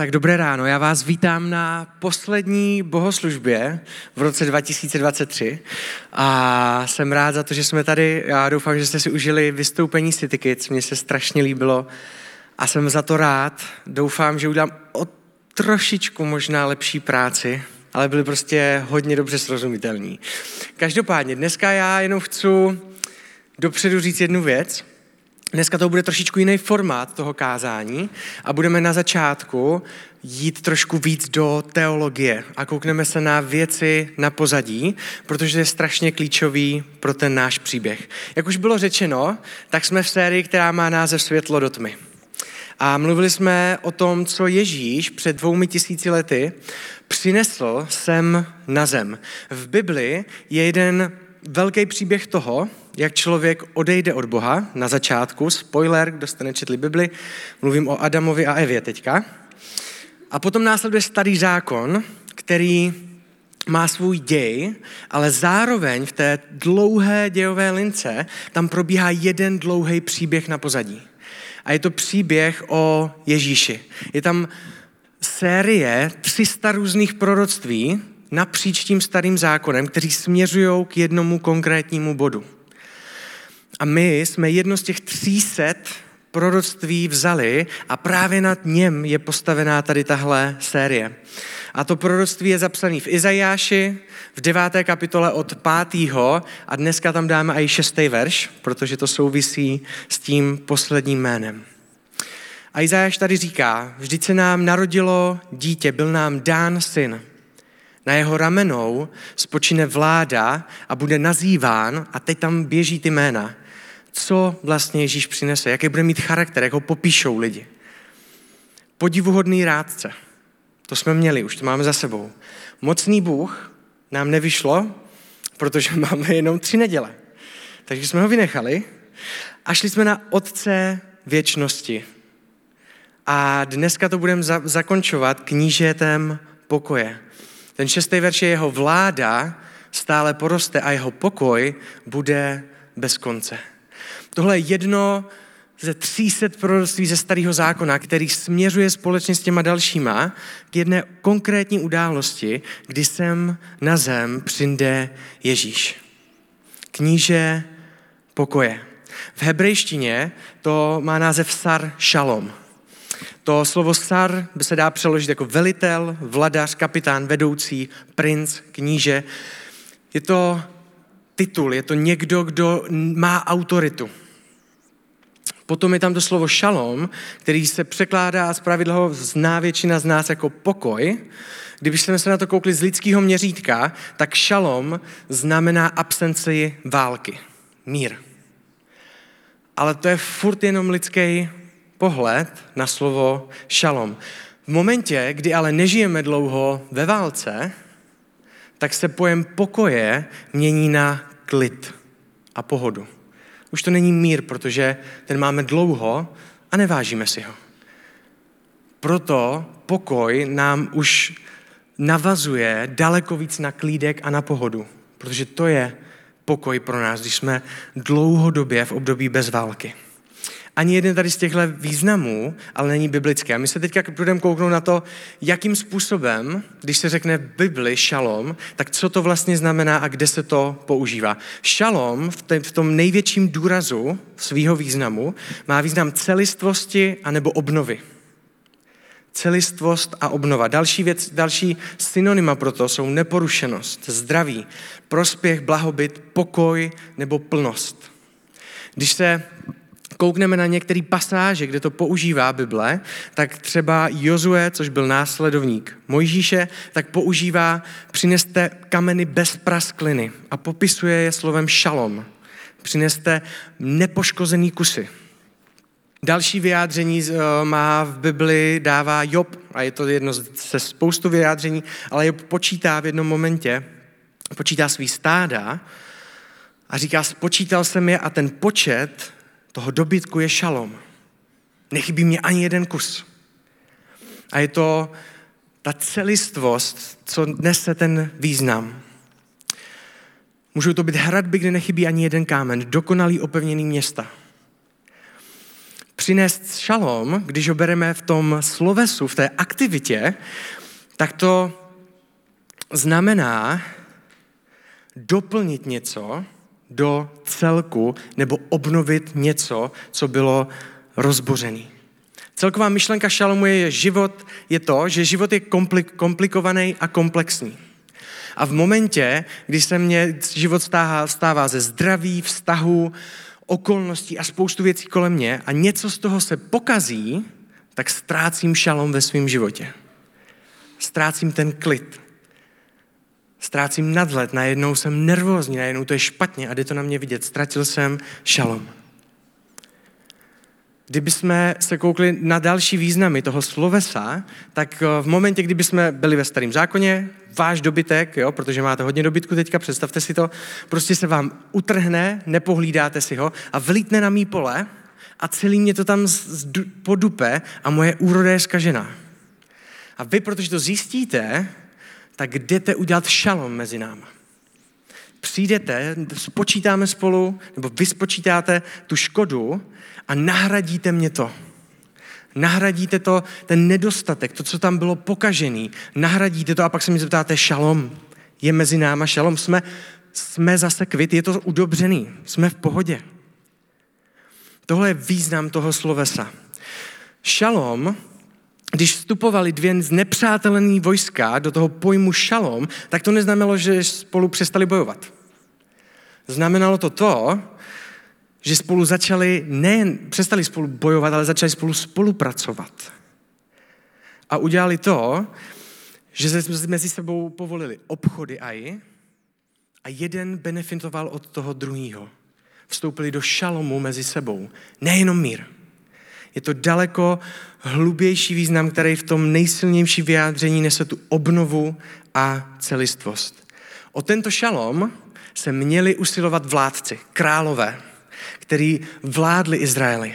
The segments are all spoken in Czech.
Tak dobré ráno, já vás vítám na poslední bohoslužbě v roce 2023 a jsem rád za to, že jsme tady. Já doufám, že jste si užili vystoupení City Kids, mně se strašně líbilo a jsem za to rád. Doufám, že udělám o trošičku možná lepší práci, ale byli prostě hodně dobře srozumitelní. Každopádně, dneska já jenom chci dopředu říct jednu věc – Dneska to bude trošičku jiný formát toho kázání a budeme na začátku jít trošku víc do teologie a koukneme se na věci na pozadí, protože je strašně klíčový pro ten náš příběh. Jak už bylo řečeno, tak jsme v sérii, která má název Světlo do tmy. A mluvili jsme o tom, co Ježíš před dvoumi tisíci lety přinesl sem na zem. V Bibli je jeden velký příběh toho, jak člověk odejde od Boha na začátku. Spoiler, kdo jste nečetli Bibli, mluvím o Adamovi a Evě teďka. A potom následuje starý zákon, který má svůj děj, ale zároveň v té dlouhé dějové lince tam probíhá jeden dlouhý příběh na pozadí. A je to příběh o Ježíši. Je tam série 300 různých proroctví napříč tím starým zákonem, kteří směřují k jednomu konkrétnímu bodu. A my jsme jedno z těch 300 proroctví vzali a právě nad něm je postavená tady tahle série. A to proroctví je zapsané v Izajáši, v deváté kapitole od pátého a dneska tam dáme i šestý verš, protože to souvisí s tím posledním jménem. A Izajáš tady říká, vždyť se nám narodilo dítě, byl nám dán syn. Na jeho ramenou spočine vláda a bude nazýván, a teď tam běží ty jména, co vlastně Ježíš přinese, jaký bude mít charakter, jak ho popíšou lidi. Podivuhodný rádce. To jsme měli, už to máme za sebou. Mocný Bůh nám nevyšlo, protože máme jenom tři neděle. Takže jsme ho vynechali a šli jsme na Otce věčnosti. A dneska to budeme za- zakončovat knížetem pokoje. Ten šestý verš je jeho vláda stále poroste a jeho pokoj bude bez konce. Tohle je jedno ze 300 proroctví ze starého zákona, který směřuje společně s těma dalšíma k jedné konkrétní události, kdy sem na zem přijde Ježíš. Kníže pokoje. V hebrejštině to má název Sar Shalom. To slovo sar by se dá přeložit jako velitel, vladař, kapitán, vedoucí, princ, kníže. Je to titul, je to někdo, kdo má autoritu. Potom je tam to slovo šalom, který se překládá a zpravidla ho zná většina z nás jako pokoj. Jsme se na to koukli z lidského měřítka, tak šalom znamená absenci války, mír. Ale to je furt jenom lidský pohled na slovo šalom. V momentě, kdy ale nežijeme dlouho ve válce, tak se pojem pokoje mění na klid a pohodu. Už to není mír, protože ten máme dlouho a nevážíme si ho. Proto pokoj nám už navazuje daleko víc na klídek a na pohodu, protože to je pokoj pro nás, když jsme dlouhodobě v období bez války ani jeden tady z těchto významů, ale není biblický. A my se teďka budeme kouknout na to, jakým způsobem, když se řekne v Bibli šalom, tak co to vlastně znamená a kde se to používá. Šalom v tom největším důrazu svého významu má význam celistvosti anebo obnovy. Celistvost a obnova. Další, věc, další synonyma pro to jsou neporušenost, zdraví, prospěch, blahobyt, pokoj nebo plnost. Když se koukneme na některé pasáže, kde to používá Bible, tak třeba Jozue, což byl následovník Mojžíše, tak používá přineste kameny bez praskliny a popisuje je slovem šalom. Přineste nepoškozený kusy. Další vyjádření eh, má v Bibli, dává Job, a je to jedno ze spoustu vyjádření, ale Job počítá v jednom momentě, počítá svý stáda a říká, spočítal jsem je a ten počet toho dobytku je šalom. Nechybí mě ani jeden kus. A je to ta celistvost, co nese ten význam. Můžou to být hradby, kde nechybí ani jeden kámen, dokonalý opevněný města. přinést šalom, když ho bereme v tom slovesu, v té aktivitě, tak to znamená doplnit něco do celku nebo obnovit něco, co bylo rozbořený. Celková myšlenka šalomu je, život je to, že život je komplik, komplikovaný a komplexní. A v momentě, kdy se mě život stává, stává ze zdraví, vztahu, okolností a spoustu věcí kolem mě a něco z toho se pokazí, tak ztrácím šalom ve svém životě. Ztrácím ten klid. Ztrácím nadhled, najednou jsem nervózní, najednou to je špatně a jde to na mě vidět. Ztratil jsem šalom. Kdyby jsme se koukli na další významy toho slovesa, tak eh, v momentě, kdyby jsme byli ve starém zákoně, váš dobytek, jo, protože máte hodně dobytku teďka, představte si to, prostě se vám utrhne, nepohlídáte si ho a vlítne na mý pole a celý mě to tam podupe a moje úroda je zkažená. A vy, protože to zjistíte, tak jdete udělat šalom mezi náma. Přijdete, spočítáme spolu, nebo vy spočítáte tu škodu a nahradíte mě to. Nahradíte to, ten nedostatek, to, co tam bylo pokažený, nahradíte to a pak se mi zeptáte, šalom, je mezi náma šalom, jsme, jsme zase kvit, je to udobřený, jsme v pohodě. Tohle je význam toho slovesa. Šalom, když vstupovali dvě znepřátelené vojska do toho pojmu šalom, tak to neznamenalo, že spolu přestali bojovat. Znamenalo to to, že spolu začali, nejen přestali spolu bojovat, ale začali spolu spolupracovat. A udělali to, že mezi sebou povolili obchody aj a jeden benefitoval od toho druhého. Vstoupili do šalomu mezi sebou. Nejenom mír. Je to daleko hlubější význam, který v tom nejsilnější vyjádření nese tu obnovu a celistvost. O tento šalom se měli usilovat vládci, králové který vládli Izraeli.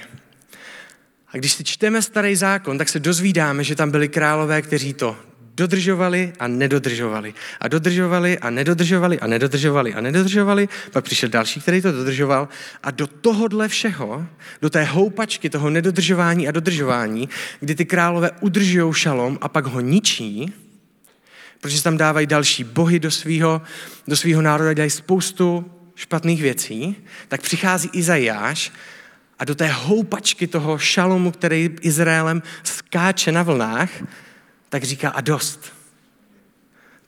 A když si čteme starý zákon, tak se dozvídáme, že tam byli králové, kteří to dodržovali a nedodržovali. A dodržovali a nedodržovali a nedodržovali a nedodržovali. Pak přišel další, který to dodržoval. A do tohohle všeho, do té houpačky toho nedodržování a dodržování, kdy ty králové udržují šalom a pak ho ničí, protože tam dávají další bohy do svého do svýho národa, dělají spoustu špatných věcí, tak přichází Izajáš a do té houpačky toho šalomu, který Izraelem skáče na vlnách, tak říká a dost.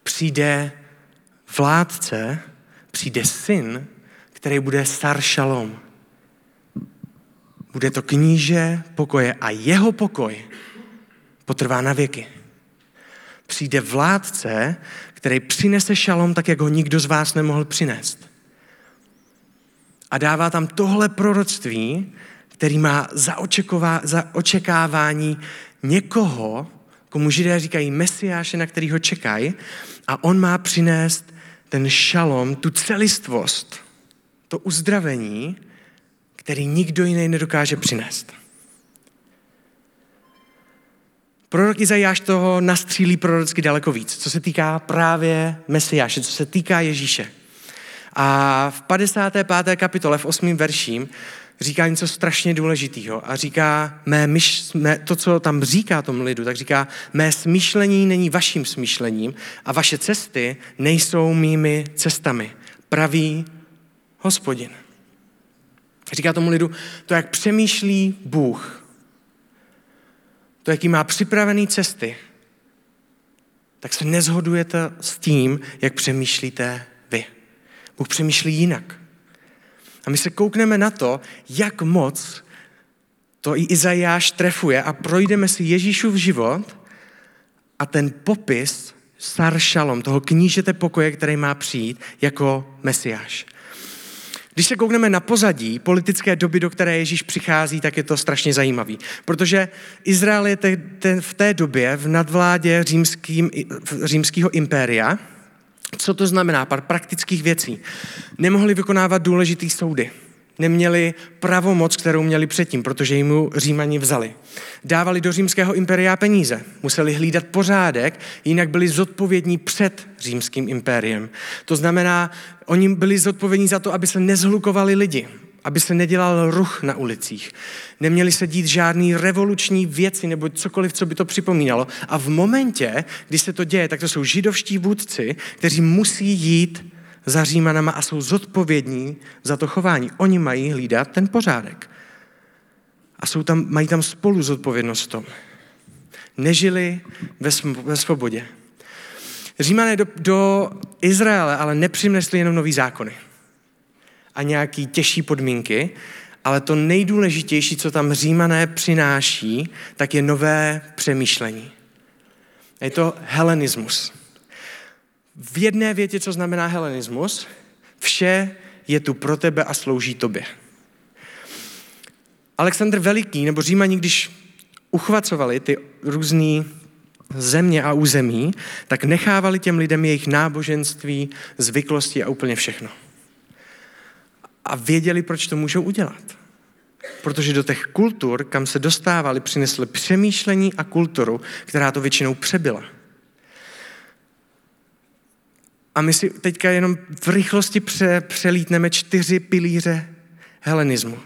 Přijde vládce, přijde syn, který bude star šalom. Bude to kníže pokoje a jeho pokoj potrvá na věky. Přijde vládce, který přinese šalom tak, jak ho nikdo z vás nemohl přinést a dává tam tohle proroctví, který má za, za očekávání někoho, komu židé říkají Mesiáše, na kterýho čekají, a on má přinést ten šalom, tu celistvost, to uzdravení, který nikdo jiný nedokáže přinést. Prorok Izajáš toho nastřílí prorocky daleko víc, co se týká právě Mesiáše, co se týká Ježíše. A v 55. kapitole, v 8. verším, říká něco strašně důležitého a říká, mé myš, mé, to, co tam říká tomu lidu, tak říká, mé smýšlení není vaším smýšlením a vaše cesty nejsou mými cestami. Pravý hospodin. Říká tomu lidu, to, jak přemýšlí Bůh, to, jaký má připravený cesty, tak se nezhodujete s tím, jak přemýšlíte vy. Bůh přemýšlí jinak. A my se koukneme na to, jak moc to i Izajáš trefuje a projdeme si Ježíšův život a ten popis Sar Shalom, toho knížete pokoje, který má přijít jako Mesiáš. Když se koukneme na pozadí politické doby, do které Ježíš přichází, tak je to strašně zajímavý. Protože Izrael je te, te, v té době v nadvládě římským, římského impéria, co to znamená? Pár praktických věcí. Nemohli vykonávat důležitý soudy. Neměli pravomoc, kterou měli předtím, protože jim římani vzali. Dávali do římského imperia peníze. Museli hlídat pořádek, jinak byli zodpovědní před římským impériem. To znamená, oni byli zodpovědní za to, aby se nezhlukovali lidi, aby se nedělal ruch na ulicích. Neměli se dít žádný revoluční věci nebo cokoliv, co by to připomínalo. A v momentě, kdy se to děje, tak to jsou židovští vůdci, kteří musí jít za Římanama a jsou zodpovědní za to chování. Oni mají hlídat ten pořádek. A jsou tam, mají tam spolu zodpovědnost v tom. Nežili ve, ve svobodě. Římané do, do Izraele ale nepřinesli jenom nový zákony a nějaký těžší podmínky, ale to nejdůležitější, co tam římané přináší, tak je nové přemýšlení. Je to helenismus. V jedné větě, co znamená helenismus, vše je tu pro tebe a slouží tobě. Alexandr Veliký, nebo Římani, když uchvacovali ty různé země a území, tak nechávali těm lidem jejich náboženství, zvyklosti a úplně všechno. A věděli, proč to můžou udělat. Protože do těch kultur, kam se dostávali, přinesli přemýšlení a kulturu, která to většinou přebyla. A my si teďka jenom v rychlosti pře, přelítneme čtyři pilíře helenismu.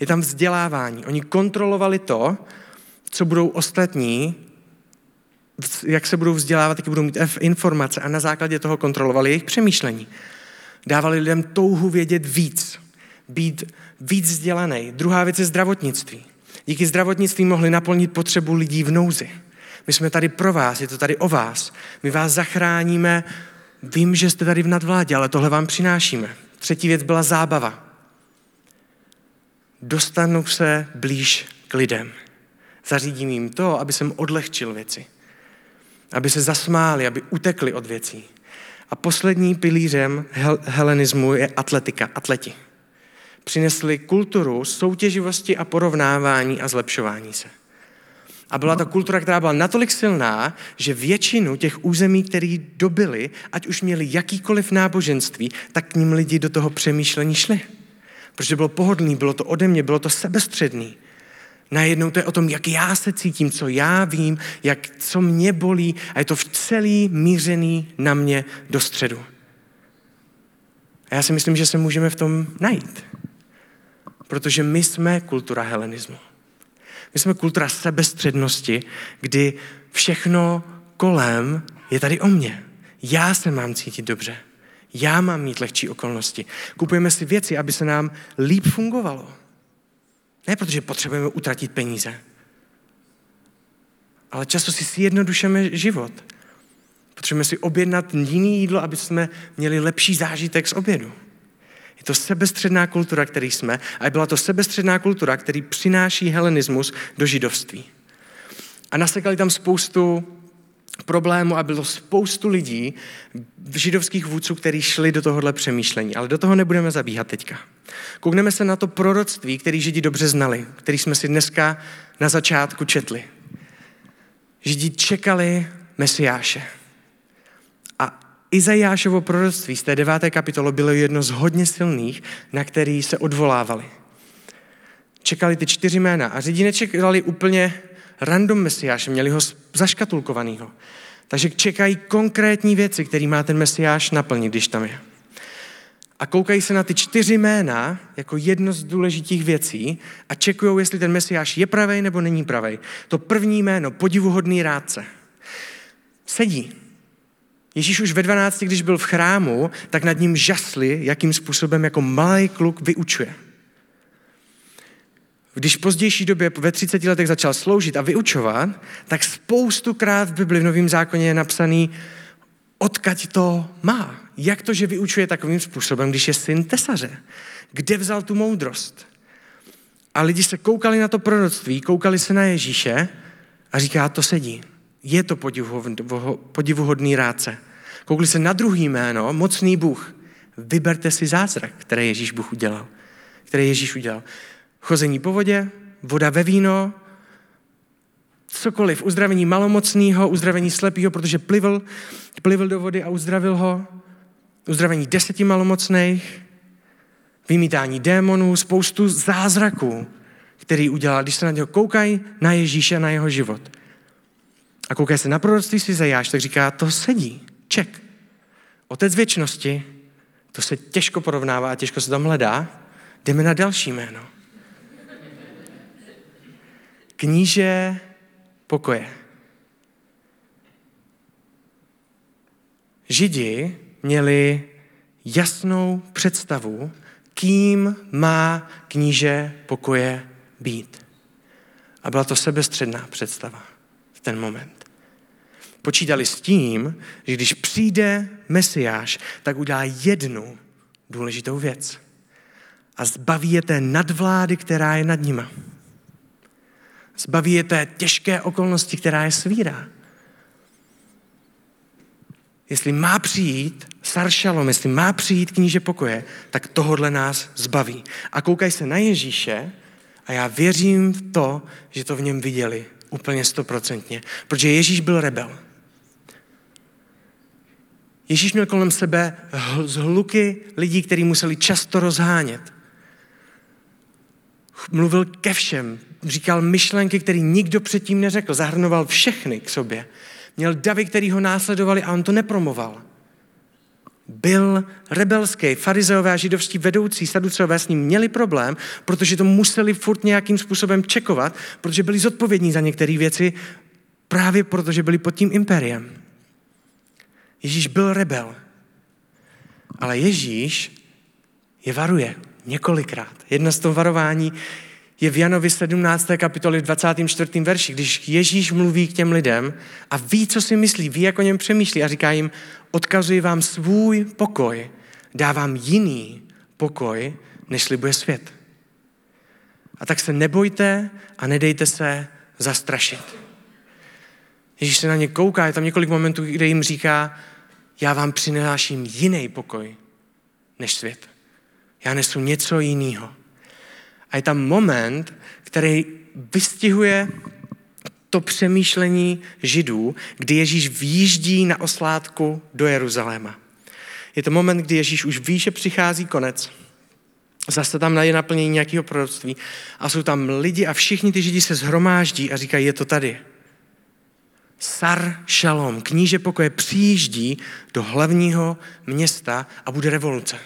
Je tam vzdělávání. Oni kontrolovali to, co budou ostatní, jak se budou vzdělávat, jaké budou mít informace a na základě toho kontrolovali jejich přemýšlení. Dávali lidem touhu vědět víc, být víc vzdělaný. Druhá věc je zdravotnictví. Díky zdravotnictví mohli naplnit potřebu lidí v nouzi. My jsme tady pro vás, je to tady o vás. My vás zachráníme. Vím, že jste tady v nadvládě, ale tohle vám přinášíme. Třetí věc byla zábava. Dostanu se blíž k lidem. Zařídím jim to, aby jsem odlehčil věci. Aby se zasmáli, aby utekli od věcí. A poslední pilířem hel- helenismu je atletika, atleti. Přinesli kulturu soutěživosti a porovnávání a zlepšování se. A byla to kultura, která byla natolik silná, že většinu těch území, které dobili, ať už měli jakýkoliv náboženství, tak k ním lidi do toho přemýšlení šli. Protože bylo pohodlný, bylo to ode mě, bylo to sebestředný. Najednou to je o tom, jak já se cítím, co já vím, jak, co mě bolí a je to v celý mířený na mě do středu. A já si myslím, že se můžeme v tom najít. Protože my jsme kultura helenismu. My jsme kultura sebestřednosti, kdy všechno kolem je tady o mně. Já se mám cítit dobře. Já mám mít lehčí okolnosti. Kupujeme si věci, aby se nám líp fungovalo. Ne protože potřebujeme utratit peníze, ale často si zjednodušeme život. Potřebujeme si objednat jiný jídlo, aby jsme měli lepší zážitek z obědu. Je to sebestředná kultura, který jsme, a byla to sebestředná kultura, který přináší helenismus do židovství. A nasekali tam spoustu problému a bylo spoustu lidí, židovských vůdců, kteří šli do tohohle přemýšlení. Ale do toho nebudeme zabíhat teďka. Koukneme se na to proroctví, který Židi dobře znali, který jsme si dneska na začátku četli. Židi čekali Mesiáše. Izajášovo proroctví z té deváté kapitolo bylo jedno z hodně silných, na který se odvolávali. Čekali ty čtyři jména a Židi nečekali úplně random mesiáš, měli ho zaškatulkovanýho. Takže čekají konkrétní věci, které má ten mesiáš naplnit, když tam je. A koukají se na ty čtyři jména jako jedno z důležitých věcí a čekují, jestli ten mesiáš je pravý nebo není pravý. To první jméno, podivuhodný rádce. Sedí. Ježíš už ve 12, když byl v chrámu, tak nad ním žasli, jakým způsobem jako malý kluk vyučuje. Když v pozdější době ve 30 letech začal sloužit a vyučovat, tak spoustukrát v Bibli v Novém zákoně je napsaný, odkaď to má. Jak to, že vyučuje takovým způsobem, když je syn tesaře? Kde vzal tu moudrost? A lidi se koukali na to proroctví, koukali se na Ježíše a říká, to sedí. Je to podivuhodný rádce. Koukli se na druhý jméno, mocný Bůh. Vyberte si zázrak, který Ježíš Bůh udělal. Který Ježíš udělal chození po vodě, voda ve víno, cokoliv, uzdravení malomocného, uzdravení slepého, protože plivl, plivl do vody a uzdravil ho, uzdravení deseti malomocných, vymítání démonů, spoustu zázraků, který udělal, když se na něho koukají, na Ježíše na jeho život. A koukají se na proroctví si zajáš, tak říká, to sedí, ček. Otec věčnosti, to se těžko porovnává a těžko se tam hledá, jdeme na další jméno. Kníže pokoje. Židi měli jasnou představu, kým má kníže pokoje být. A byla to sebestředná představa v ten moment. Počítali s tím, že když přijde Mesiáš, tak udělá jednu důležitou věc. A zbaví je té nadvlády, která je nad nima. Zbaví je té těžké okolnosti, která je svírá. Jestli má přijít Saršalom, jestli má přijít kníže pokoje, tak tohodle nás zbaví. A koukaj se na Ježíše a já věřím v to, že to v něm viděli úplně stoprocentně. Protože Ježíš byl rebel. Ježíš měl kolem sebe zhluky lidí, kteří museli často rozhánět. Mluvil ke všem, říkal myšlenky, které nikdo předtím neřekl, zahrnoval všechny k sobě. Měl davy, který ho následovali a on to nepromoval. Byl rebelský. Farizeové a židovští vedoucí saduceové s ním měli problém, protože to museli furt nějakým způsobem čekovat, protože byli zodpovědní za některé věci právě protože byli pod tím impériem. Ježíš byl rebel. Ale Ježíš je varuje několikrát. Jedna z toho varování je v Janovi 17. kapitoli 24. verši, když Ježíš mluví k těm lidem a ví, co si myslí, ví, jak o něm přemýšlí a říká jim, odkazuji vám svůj pokoj, dávám jiný pokoj, než slibuje svět. A tak se nebojte a nedejte se zastrašit. Ježíš se na ně kouká, je tam několik momentů, kde jim říká, já vám přináším jiný pokoj než svět. Já nesu něco jiného. A je tam moment, který vystihuje to přemýšlení židů, kdy Ježíš výjíždí na oslátku do Jeruzaléma. Je to moment, kdy Ježíš už ví, že přichází konec. Zase tam je naplnění nějakého proroctví. A jsou tam lidi a všichni ty židi se zhromáždí a říkají, je to tady. Sar Shalom, kníže pokoje, přijíždí do hlavního města a bude revoluce.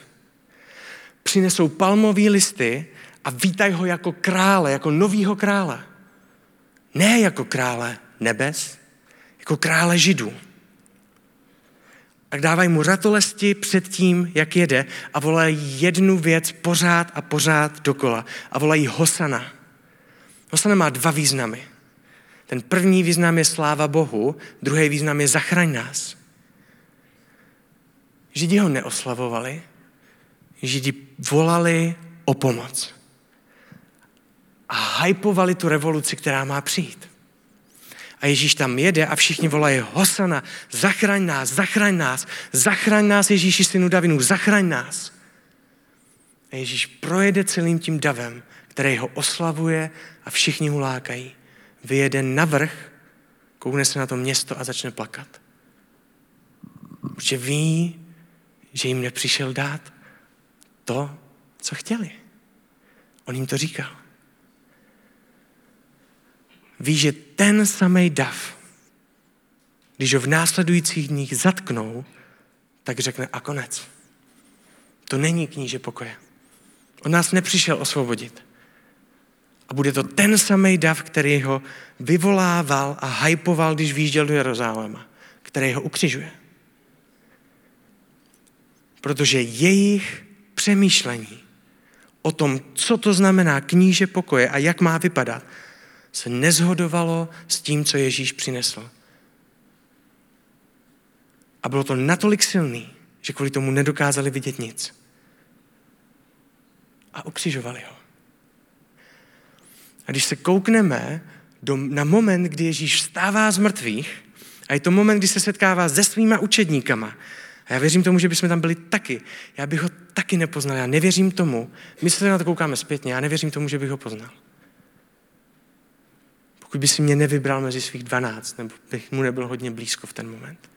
Přinesou palmové listy a vítají ho jako krále, jako novýho krále. Ne jako krále nebes, jako krále židů. A dávají mu ratolesti před tím, jak jede a volají jednu věc pořád a pořád dokola. A volají Hosana. Hosana má dva významy. Ten první význam je sláva Bohu, druhý význam je zachraň nás. Židi ho neoslavovali, Židi volali o pomoc. A hypovali tu revoluci, která má přijít. A Ježíš tam jede a všichni volají Hosana, zachraň nás, zachraň nás, zachraň nás Ježíši synu Davinu, zachraň nás. A Ježíš projede celým tím davem, který ho oslavuje a všichni ho lákají vyjede na vrch, koukne se na to město a začne plakat. Protože ví, že jim nepřišel dát to, co chtěli. On jim to říkal. Ví, že ten samý dav, když ho v následujících dních zatknou, tak řekne a konec. To není kníže pokoje. On nás nepřišel osvobodit. A bude to ten samý dav, který ho vyvolával a hypoval, když výjížděl do Jeruzaléma, který ho ukřižuje. Protože jejich přemýšlení o tom, co to znamená kníže pokoje a jak má vypadat, se nezhodovalo s tím, co Ježíš přinesl. A bylo to natolik silný, že kvůli tomu nedokázali vidět nic. A ukřižovali ho. Když se koukneme do, na moment, kdy Ježíš vstává z mrtvých, a je to moment, kdy se setkává se svýma učedníkama, a já věřím tomu, že bychom tam byli taky. Já bych ho taky nepoznal. Já nevěřím tomu. My se na to koukáme zpětně. Já nevěřím tomu, že bych ho poznal. Pokud by si mě nevybral mezi svých dvanáct, nebo bych mu nebyl hodně blízko v ten moment.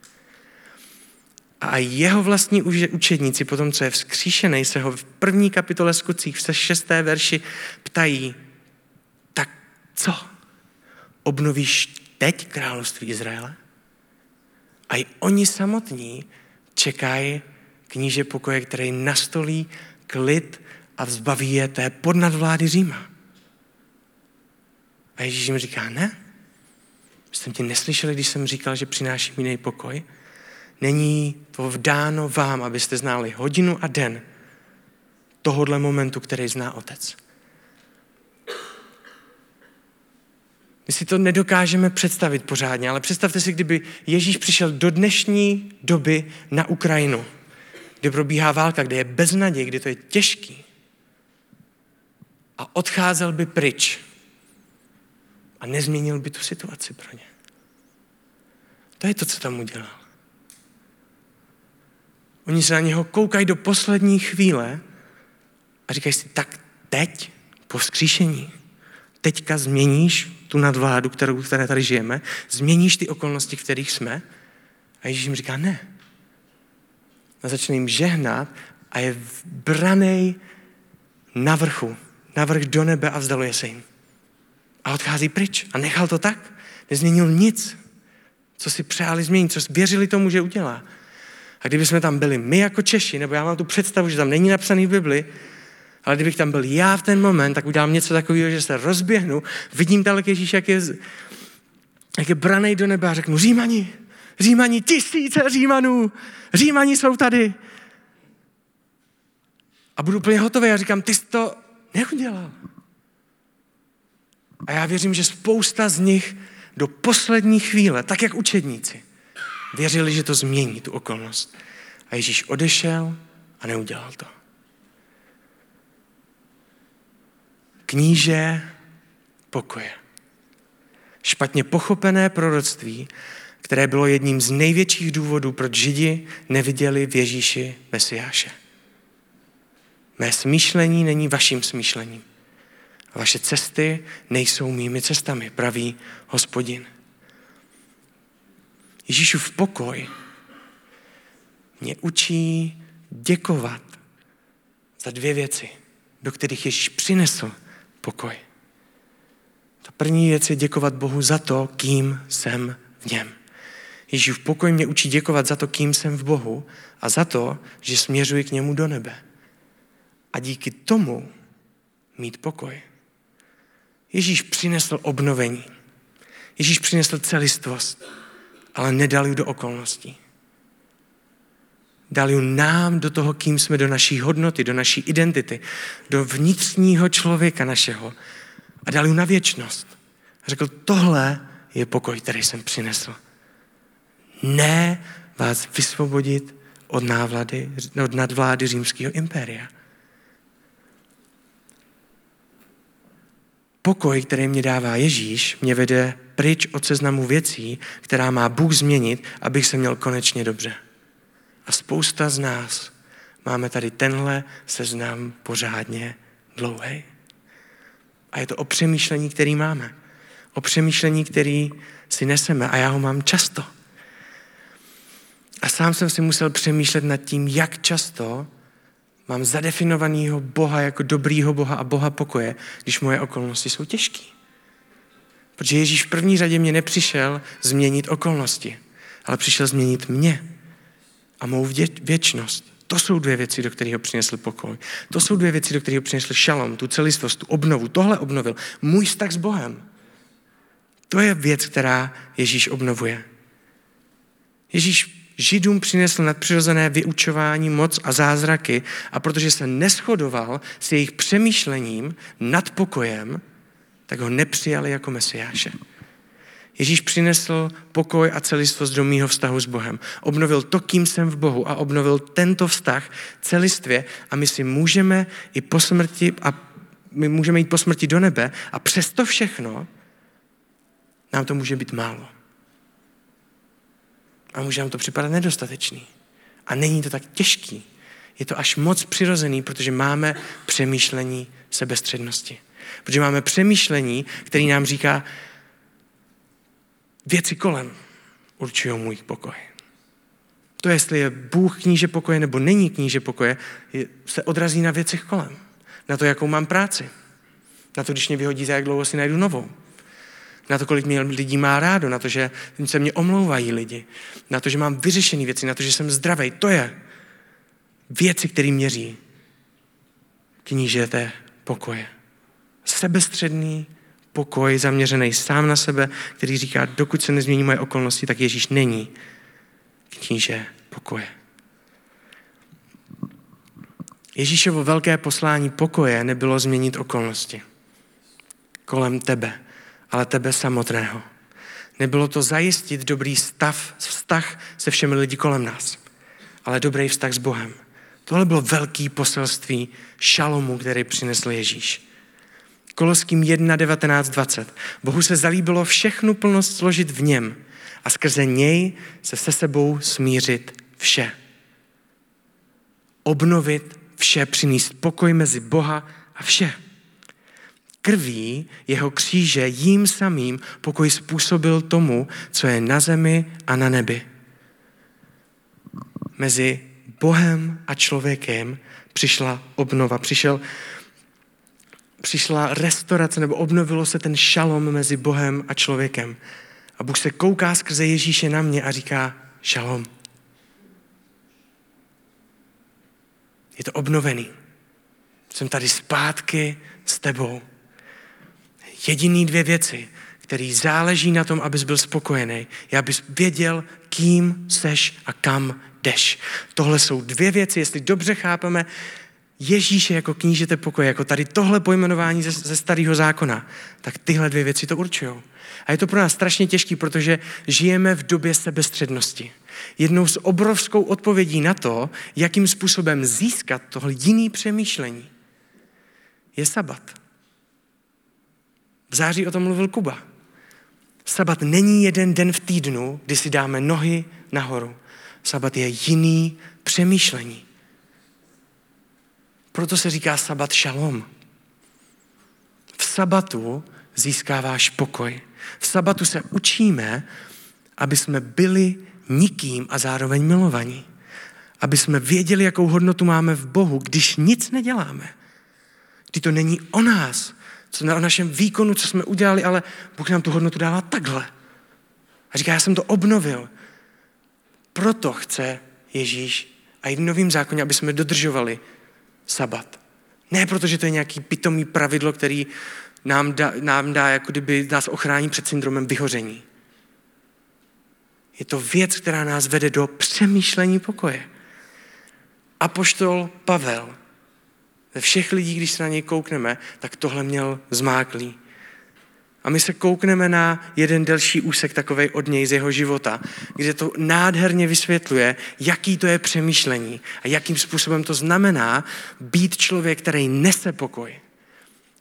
A jeho vlastní učedníci, potom co je vzkříšený, se ho v první kapitole skutcích v šesté verši ptají, co? Obnovíš teď království Izraele? A i oni samotní čekají kníže pokoje, který nastolí klid a zbaví je té podnadvlády Říma. A Ježíš jim říká, ne, jsem tě neslyšeli, když jsem říkal, že přináším jiný pokoj? Není to vdáno vám, abyste znali hodinu a den tohohle momentu, který zná Otec. My si to nedokážeme představit pořádně, ale představte si, kdyby Ježíš přišel do dnešní doby na Ukrajinu, kde probíhá válka, kde je beznaděj, kde to je těžký. A odcházel by pryč a nezměnil by tu situaci pro ně. To je to, co tam udělal. Oni se na něho koukají do poslední chvíle a říkají si, tak teď, po vzkříšení, teďka změníš tu nadvládu, kterou, které tady žijeme, změníš ty okolnosti, v kterých jsme. A Ježíš jim říká, ne. A začne jim žehnat a je branej na vrchu, na vrch do nebe a vzdaluje se jim. A odchází pryč. A nechal to tak. Nezměnil nic, co si přáli změnit, co věřili tomu, že udělá. A kdyby jsme tam byli my jako Češi, nebo já mám tu představu, že tam není napsaný v Bibli, ale kdybych tam byl já v ten moment, tak udělám něco takového, že se rozběhnu, vidím dalek Ježíš, jak je, jak je branej do nebe a řeknu, Římani, Římani, tisíce Římanů, Římani jsou tady. A budu úplně hotový a říkám, ty jsi to neudělal. A já věřím, že spousta z nich do poslední chvíle, tak jak učedníci, věřili, že to změní tu okolnost. A Ježíš odešel a neudělal to. Kníže pokoje. Špatně pochopené proroctví, které bylo jedním z největších důvodů, proč Židi neviděli v Ježíši Mesiáše. Mé smýšlení není vaším smýšlením. Vaše cesty nejsou mými cestami, praví hospodin. Ježíšův pokoj mě učí děkovat za dvě věci, do kterých Ježíš přinesl pokoj. Ta první věc je děkovat Bohu za to, kým jsem v něm. Ježíš v pokoj mě učí děkovat za to, kým jsem v Bohu a za to, že směřuji k němu do nebe. A díky tomu mít pokoj. Ježíš přinesl obnovení. Ježíš přinesl celistvost, ale nedal ji do okolností. Dal ji nám do toho, kým jsme, do naší hodnoty, do naší identity, do vnitřního člověka našeho. A dal ji na věčnost. A řekl, tohle je pokoj, který jsem přinesl. Ne vás vysvobodit od návlady, od nadvlády římského impéria. Pokoj, který mě dává Ježíš, mě vede pryč od seznamu věcí, která má Bůh změnit, abych se měl konečně dobře. A spousta z nás máme tady tenhle seznam pořádně dlouhý. A je to o přemýšlení, který máme. O přemýšlení, který si neseme. A já ho mám často. A sám jsem si musel přemýšlet nad tím, jak často mám zadefinovaného Boha jako dobrýho Boha a Boha pokoje, když moje okolnosti jsou těžké. Protože Ježíš v první řadě mě nepřišel změnit okolnosti, ale přišel změnit mě a mou věčnost. To jsou dvě věci, do kterého přinesl pokoj. To jsou dvě věci, do kterého přinesl šalom, tu celistvost, tu obnovu. Tohle obnovil. Můj vztah s Bohem. To je věc, která Ježíš obnovuje. Ježíš Židům přinesl nadpřirozené vyučování, moc a zázraky a protože se neschodoval s jejich přemýšlením nad pokojem, tak ho nepřijali jako mesiáše. Ježíš přinesl pokoj a celistvost do mýho vztahu s Bohem. Obnovil to, kým jsem v Bohu a obnovil tento vztah celistvě a my si můžeme i po smrti a my můžeme jít po smrti do nebe a přesto všechno nám to může být málo. A může nám to připadat nedostatečný. A není to tak těžký. Je to až moc přirozený, protože máme přemýšlení sebestřednosti. Protože máme přemýšlení, který nám říká, věci kolem určují můj pokoj. To, jestli je Bůh kníže pokoje nebo není kníže pokoje, se odrazí na věcech kolem. Na to, jakou mám práci. Na to, když mě vyhodí, za jak dlouho si najdu novou na to, kolik mě lidí má rádo, na to, že se mě omlouvají lidi, na to, že mám vyřešené věci, na to, že jsem zdravý. To je věci, které měří knížete pokoje. Sebestředný pokoj zaměřený sám na sebe, který říká, dokud se nezmění moje okolnosti, tak Ježíš není kníže pokoje. Ježíšovo velké poslání pokoje nebylo změnit okolnosti kolem tebe, ale tebe samotného. Nebylo to zajistit dobrý stav, vztah se všemi lidi kolem nás, ale dobrý vztah s Bohem. Tohle bylo velký poselství šalomu, který přinesl Ježíš. Koloským 1, 19, 20. Bohu se zalíbilo všechnu plnost složit v něm a skrze něj se se sebou smířit vše. Obnovit vše, přinést pokoj mezi Boha a vše. Krví jeho kříže jím samým pokoj způsobil tomu, co je na zemi a na nebi. Mezi Bohem a člověkem přišla obnova, přišel, přišla restaurace nebo obnovilo se ten šalom mezi Bohem a člověkem. A Bůh se kouká skrze Ježíše na mě a říká šalom. Je to obnovený. Jsem tady zpátky s tebou. Jediný dvě věci, který záleží na tom, abys byl spokojený, je, abys věděl, kým seš a kam jdeš. Tohle jsou dvě věci, jestli dobře chápeme Ježíše jako knížete pokoje, jako tady tohle pojmenování ze, ze starého zákona, tak tyhle dvě věci to určují. A je to pro nás strašně těžké, protože žijeme v době sebestřednosti. Jednou z obrovskou odpovědí na to, jakým způsobem získat tohle jiný přemýšlení, je sabat. V září o tom mluvil Kuba. Sabat není jeden den v týdnu, kdy si dáme nohy nahoru. Sabat je jiný přemýšlení. Proto se říká sabat šalom. V sabatu získáváš pokoj. V sabatu se učíme, aby jsme byli nikým a zároveň milovaní. Aby jsme věděli, jakou hodnotu máme v Bohu, když nic neděláme. Kdy to není o nás, co na našem výkonu, co jsme udělali, ale Bůh nám tu hodnotu dává takhle. A říká, já jsem to obnovil. Proto chce Ježíš a i v novém zákoně, aby jsme dodržovali sabat. Ne protože to je nějaký pitomý pravidlo, který nám dá, nám dá jako kdyby nás ochrání před syndromem vyhoření. Je to věc, která nás vede do přemýšlení pokoje. Apoštol Pavel, ze všech lidí, když se na něj koukneme, tak tohle měl zmáklý. A my se koukneme na jeden delší úsek takovej od něj z jeho života, kde to nádherně vysvětluje, jaký to je přemýšlení a jakým způsobem to znamená být člověk, který nese pokoj.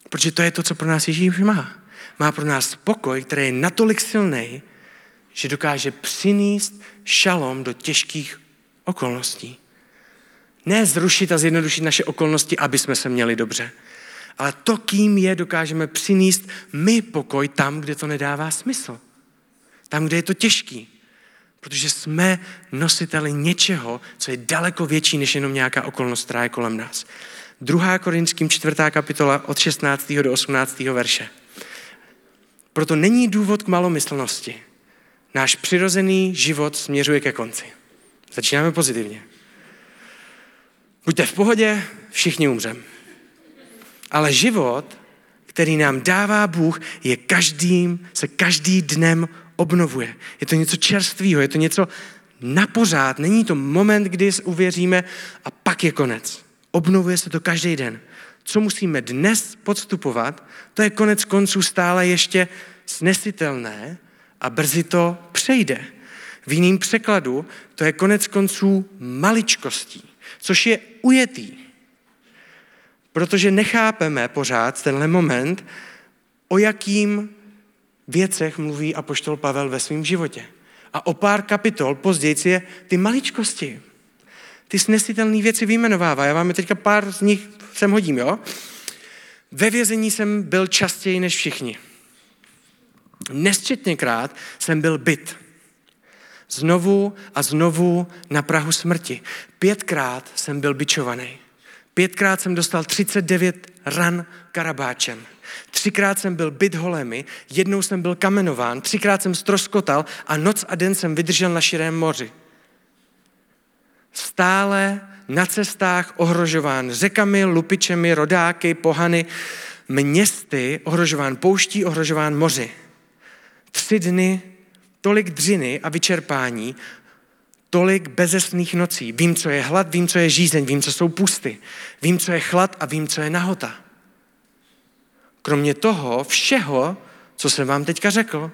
Protože to je to, co pro nás Ježíš má. Má pro nás pokoj, který je natolik silný, že dokáže přinést šalom do těžkých okolností. Ne zrušit a zjednodušit naše okolnosti, aby jsme se měli dobře. Ale to, kým je, dokážeme přinést my pokoj tam, kde to nedává smysl. Tam, kde je to těžký. Protože jsme nositeli něčeho, co je daleko větší, než jenom nějaká okolnost, která je kolem nás. 2. Korinským 4. kapitola od 16. do 18. verše. Proto není důvod k malomyslnosti. Náš přirozený život směřuje ke konci. Začínáme pozitivně. Buďte v pohodě, všichni umřeme. Ale život, který nám dává Bůh, je každým, se každý dnem obnovuje. Je to něco čerstvého, je to něco na pořád. Není to moment, kdy uvěříme a pak je konec. Obnovuje se to každý den. Co musíme dnes podstupovat, to je konec konců stále ještě snesitelné a brzy to přejde. V jiném překladu to je konec konců maličkostí, což je ujetý. Protože nechápeme pořád tenhle moment, o jakým věcech mluví apoštol Pavel ve svém životě. A o pár kapitol později je ty maličkosti, ty snesitelné věci vyjmenovává. Já vám je teďka pár z nich sem hodím, jo? Ve vězení jsem byl častěji než všichni. Nesčetněkrát jsem byl byt. Znovu a znovu na Prahu smrti. Pětkrát jsem byl bičovaný. Pětkrát jsem dostal 39 ran karabáčem. Třikrát jsem byl byt holemi, jednou jsem byl kamenován, třikrát jsem stroskotal a noc a den jsem vydržel na širém moři. Stále na cestách ohrožován řekami, lupičemi, rodáky, pohany, městy, ohrožován pouští, ohrožován moři. Tři dny, tolik dřiny a vyčerpání, tolik bezesných nocí. Vím, co je hlad, vím, co je žízeň, vím, co jsou pusty. Vím, co je chlad a vím, co je nahota. Kromě toho všeho, co jsem vám teďka řekl,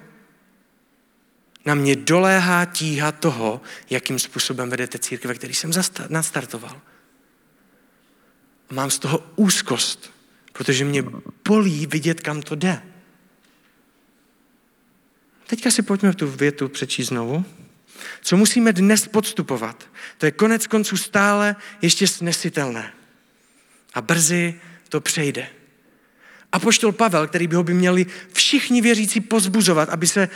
na mě doléhá tíha toho, jakým způsobem vedete církve, který jsem nastartoval. Mám z toho úzkost, protože mě bolí vidět, kam to jde. Teďka si pojďme tu větu přečíst znovu. Co musíme dnes podstupovat, to je konec konců stále ještě snesitelné. A brzy to přejde. A poštol Pavel, který by ho by měli všichni věřící pozbuzovat, aby, se,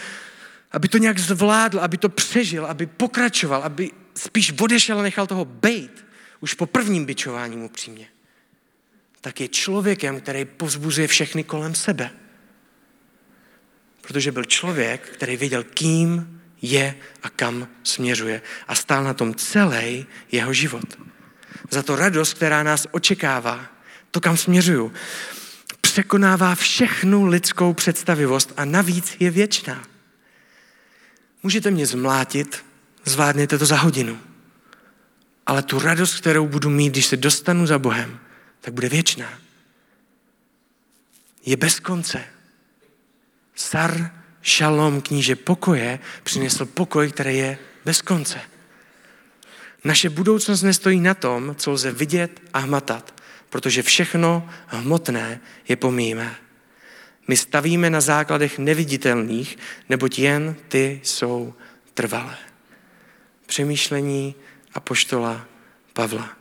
aby to nějak zvládl, aby to přežil, aby pokračoval, aby spíš odešel a nechal toho bejt, už po prvním byčování upřímně, tak je člověkem, který pozbuzuje všechny kolem sebe. Protože byl člověk, který věděl, kým je a kam směřuje. A stál na tom celý jeho život. Za to radost, která nás očekává, to, kam směřuju, překonává všechnu lidskou představivost a navíc je věčná. Můžete mě zmlátit, zvládnete to za hodinu. Ale tu radost, kterou budu mít, když se dostanu za Bohem, tak bude věčná. Je bez konce. Sar Šalom, kníže pokoje, přinesl pokoj, který je bez konce. Naše budoucnost nestojí na tom, co lze vidět a hmatat, protože všechno hmotné je pomíjíme. My stavíme na základech neviditelných, neboť jen ty jsou trvalé. Přemýšlení a poštola Pavla.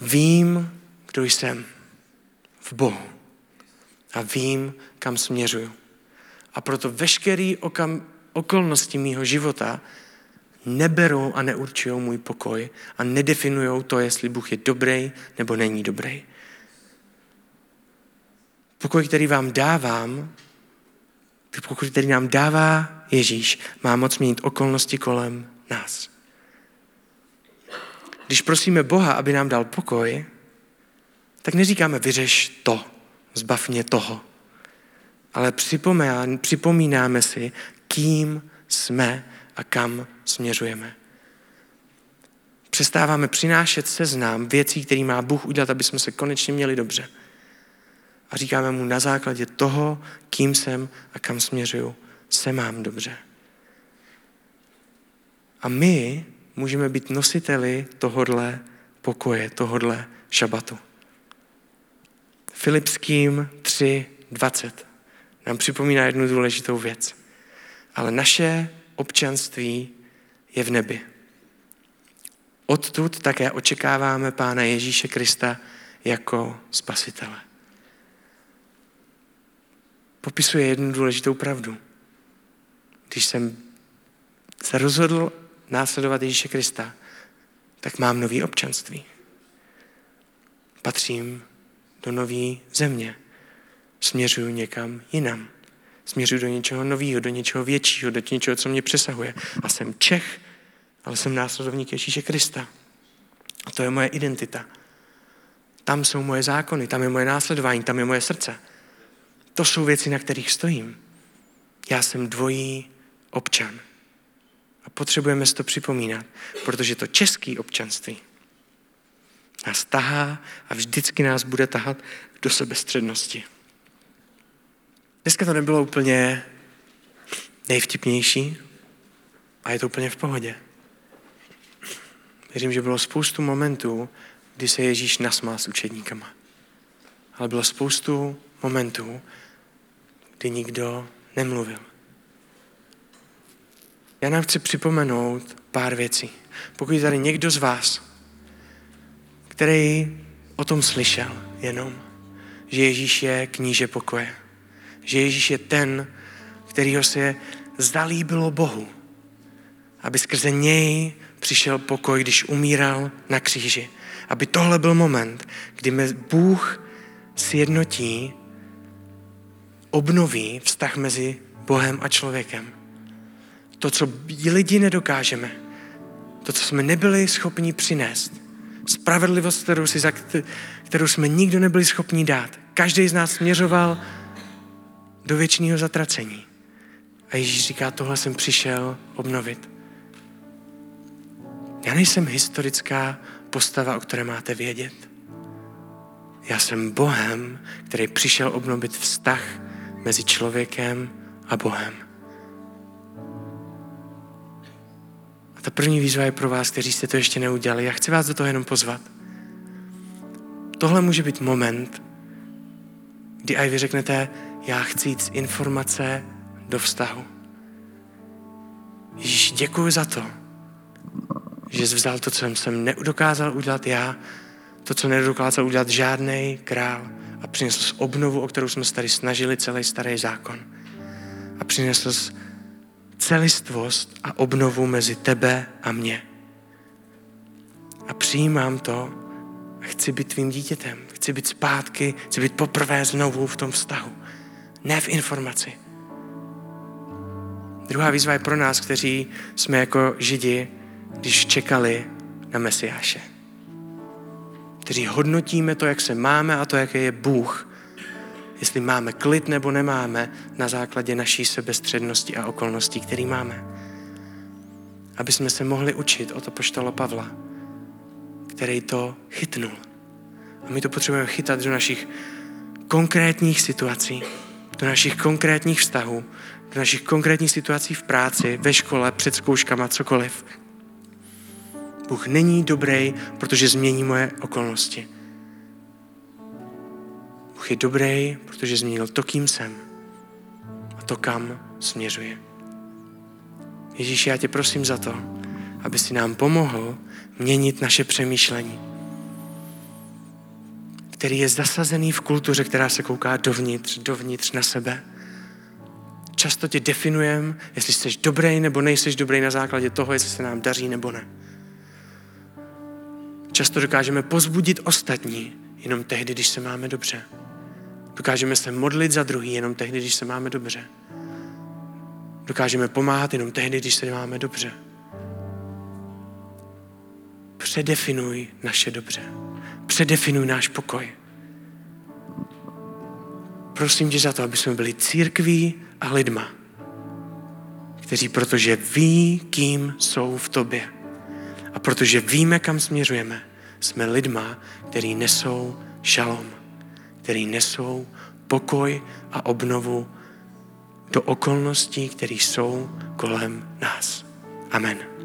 Vím, kdo jsem v Bohu a vím, kam směřuju. A proto veškerý okam, okolnosti mýho života neberou a neurčují můj pokoj a nedefinují to, jestli Bůh je dobrý nebo není dobrý. Pokoj, který vám dávám, pokoj, který nám dává Ježíš, má moc měnit okolnosti kolem nás. Když prosíme Boha, aby nám dal pokoj, tak neříkáme vyřeš to, zbav mě toho ale připomínáme si, kým jsme a kam směřujeme. Přestáváme přinášet seznám věcí, který má Bůh udělat, aby jsme se konečně měli dobře. A říkáme mu na základě toho, kým jsem a kam směřuju, se mám dobře. A my můžeme být nositeli tohodle pokoje, tohodle šabatu. Filipským 3.20 nám připomíná jednu důležitou věc. Ale naše občanství je v nebi. Odtud také očekáváme Pána Ježíše Krista jako spasitele. Popisuje jednu důležitou pravdu. Když jsem se rozhodl následovat Ježíše Krista, tak mám nový občanství. Patřím do nové země směřuju někam jinam. Směřuju do něčeho nového, do něčeho většího, do něčeho, co mě přesahuje. A jsem Čech, ale jsem následovník Ježíše Krista. A to je moje identita. Tam jsou moje zákony, tam je moje následování, tam je moje srdce. To jsou věci, na kterých stojím. Já jsem dvojí občan. A potřebujeme si to připomínat, protože to český občanství nás tahá a vždycky nás bude tahat do sebestřednosti. Dneska to nebylo úplně nejvtipnější a je to úplně v pohodě. Věřím, že bylo spoustu momentů, kdy se Ježíš nasmál s učedníkama. Ale bylo spoustu momentů, kdy nikdo nemluvil. Já nám chci připomenout pár věcí. Pokud je tady někdo z vás, který o tom slyšel jenom, že Ježíš je kníže pokoje, že Ježíš je ten, kterýho se zalíbilo Bohu, aby skrze něj přišel pokoj, když umíral na kříži. Aby tohle byl moment, kdy Bůh sjednotí, obnoví vztah mezi Bohem a člověkem. To, co lidi nedokážeme, to, co jsme nebyli schopni přinést. Spravedlivost, kterou, si, kterou jsme nikdo nebyli schopni dát. Každý z nás směřoval do věčného zatracení. A Ježíš říká, tohle jsem přišel obnovit. Já nejsem historická postava, o které máte vědět. Já jsem Bohem, který přišel obnovit vztah mezi člověkem a Bohem. A ta první výzva je pro vás, kteří jste to ještě neudělali. Já chci vás do toho jenom pozvat. Tohle může být moment, kdy aj vy řeknete, já chci jít z informace do vztahu. Ježíš, děkuji za to, že jsi vzal to, co jsem nedokázal udělat já, to, co nedokázal udělat žádný král a přinesl z obnovu, o kterou jsme se tady snažili celý starý zákon. A přinesl z celistvost a obnovu mezi tebe a mě. A přijímám to a chci být tvým dítětem. Chci být zpátky, chci být poprvé znovu v tom vztahu. Ne v informaci. Druhá výzva je pro nás, kteří jsme jako židi, když čekali na Mesiáše. Kteří hodnotíme to, jak se máme a to, jaký je Bůh. Jestli máme klid nebo nemáme na základě naší sebestřednosti a okolností, který máme. Aby jsme se mohli učit od poštola Pavla, který to chytnul. A my to potřebujeme chytat do našich konkrétních situací, do našich konkrétních vztahů, do našich konkrétních situací v práci, ve škole, před zkouškama, cokoliv. Bůh není dobrý, protože změní moje okolnosti. Bůh je dobrý, protože změnil to, kým jsem a to, kam směřuje. Ježíš, já tě prosím za to, aby si nám pomohl měnit naše přemýšlení, který je zasazený v kultuře, která se kouká dovnitř, dovnitř na sebe. Často tě definujem, jestli jsi dobrý nebo nejsi dobrý na základě toho, jestli se nám daří nebo ne. Často dokážeme pozbudit ostatní jenom tehdy, když se máme dobře. Dokážeme se modlit za druhý jenom tehdy, když se máme dobře. Dokážeme pomáhat jenom tehdy, když se máme dobře. Předefinuj naše dobře. Předefinuj náš pokoj. Prosím tě za to, aby jsme byli církví a lidma, kteří, protože ví, kým jsou v tobě a protože víme, kam směřujeme, jsme lidma, který nesou šalom, který nesou pokoj a obnovu do okolností, které jsou kolem nás. Amen.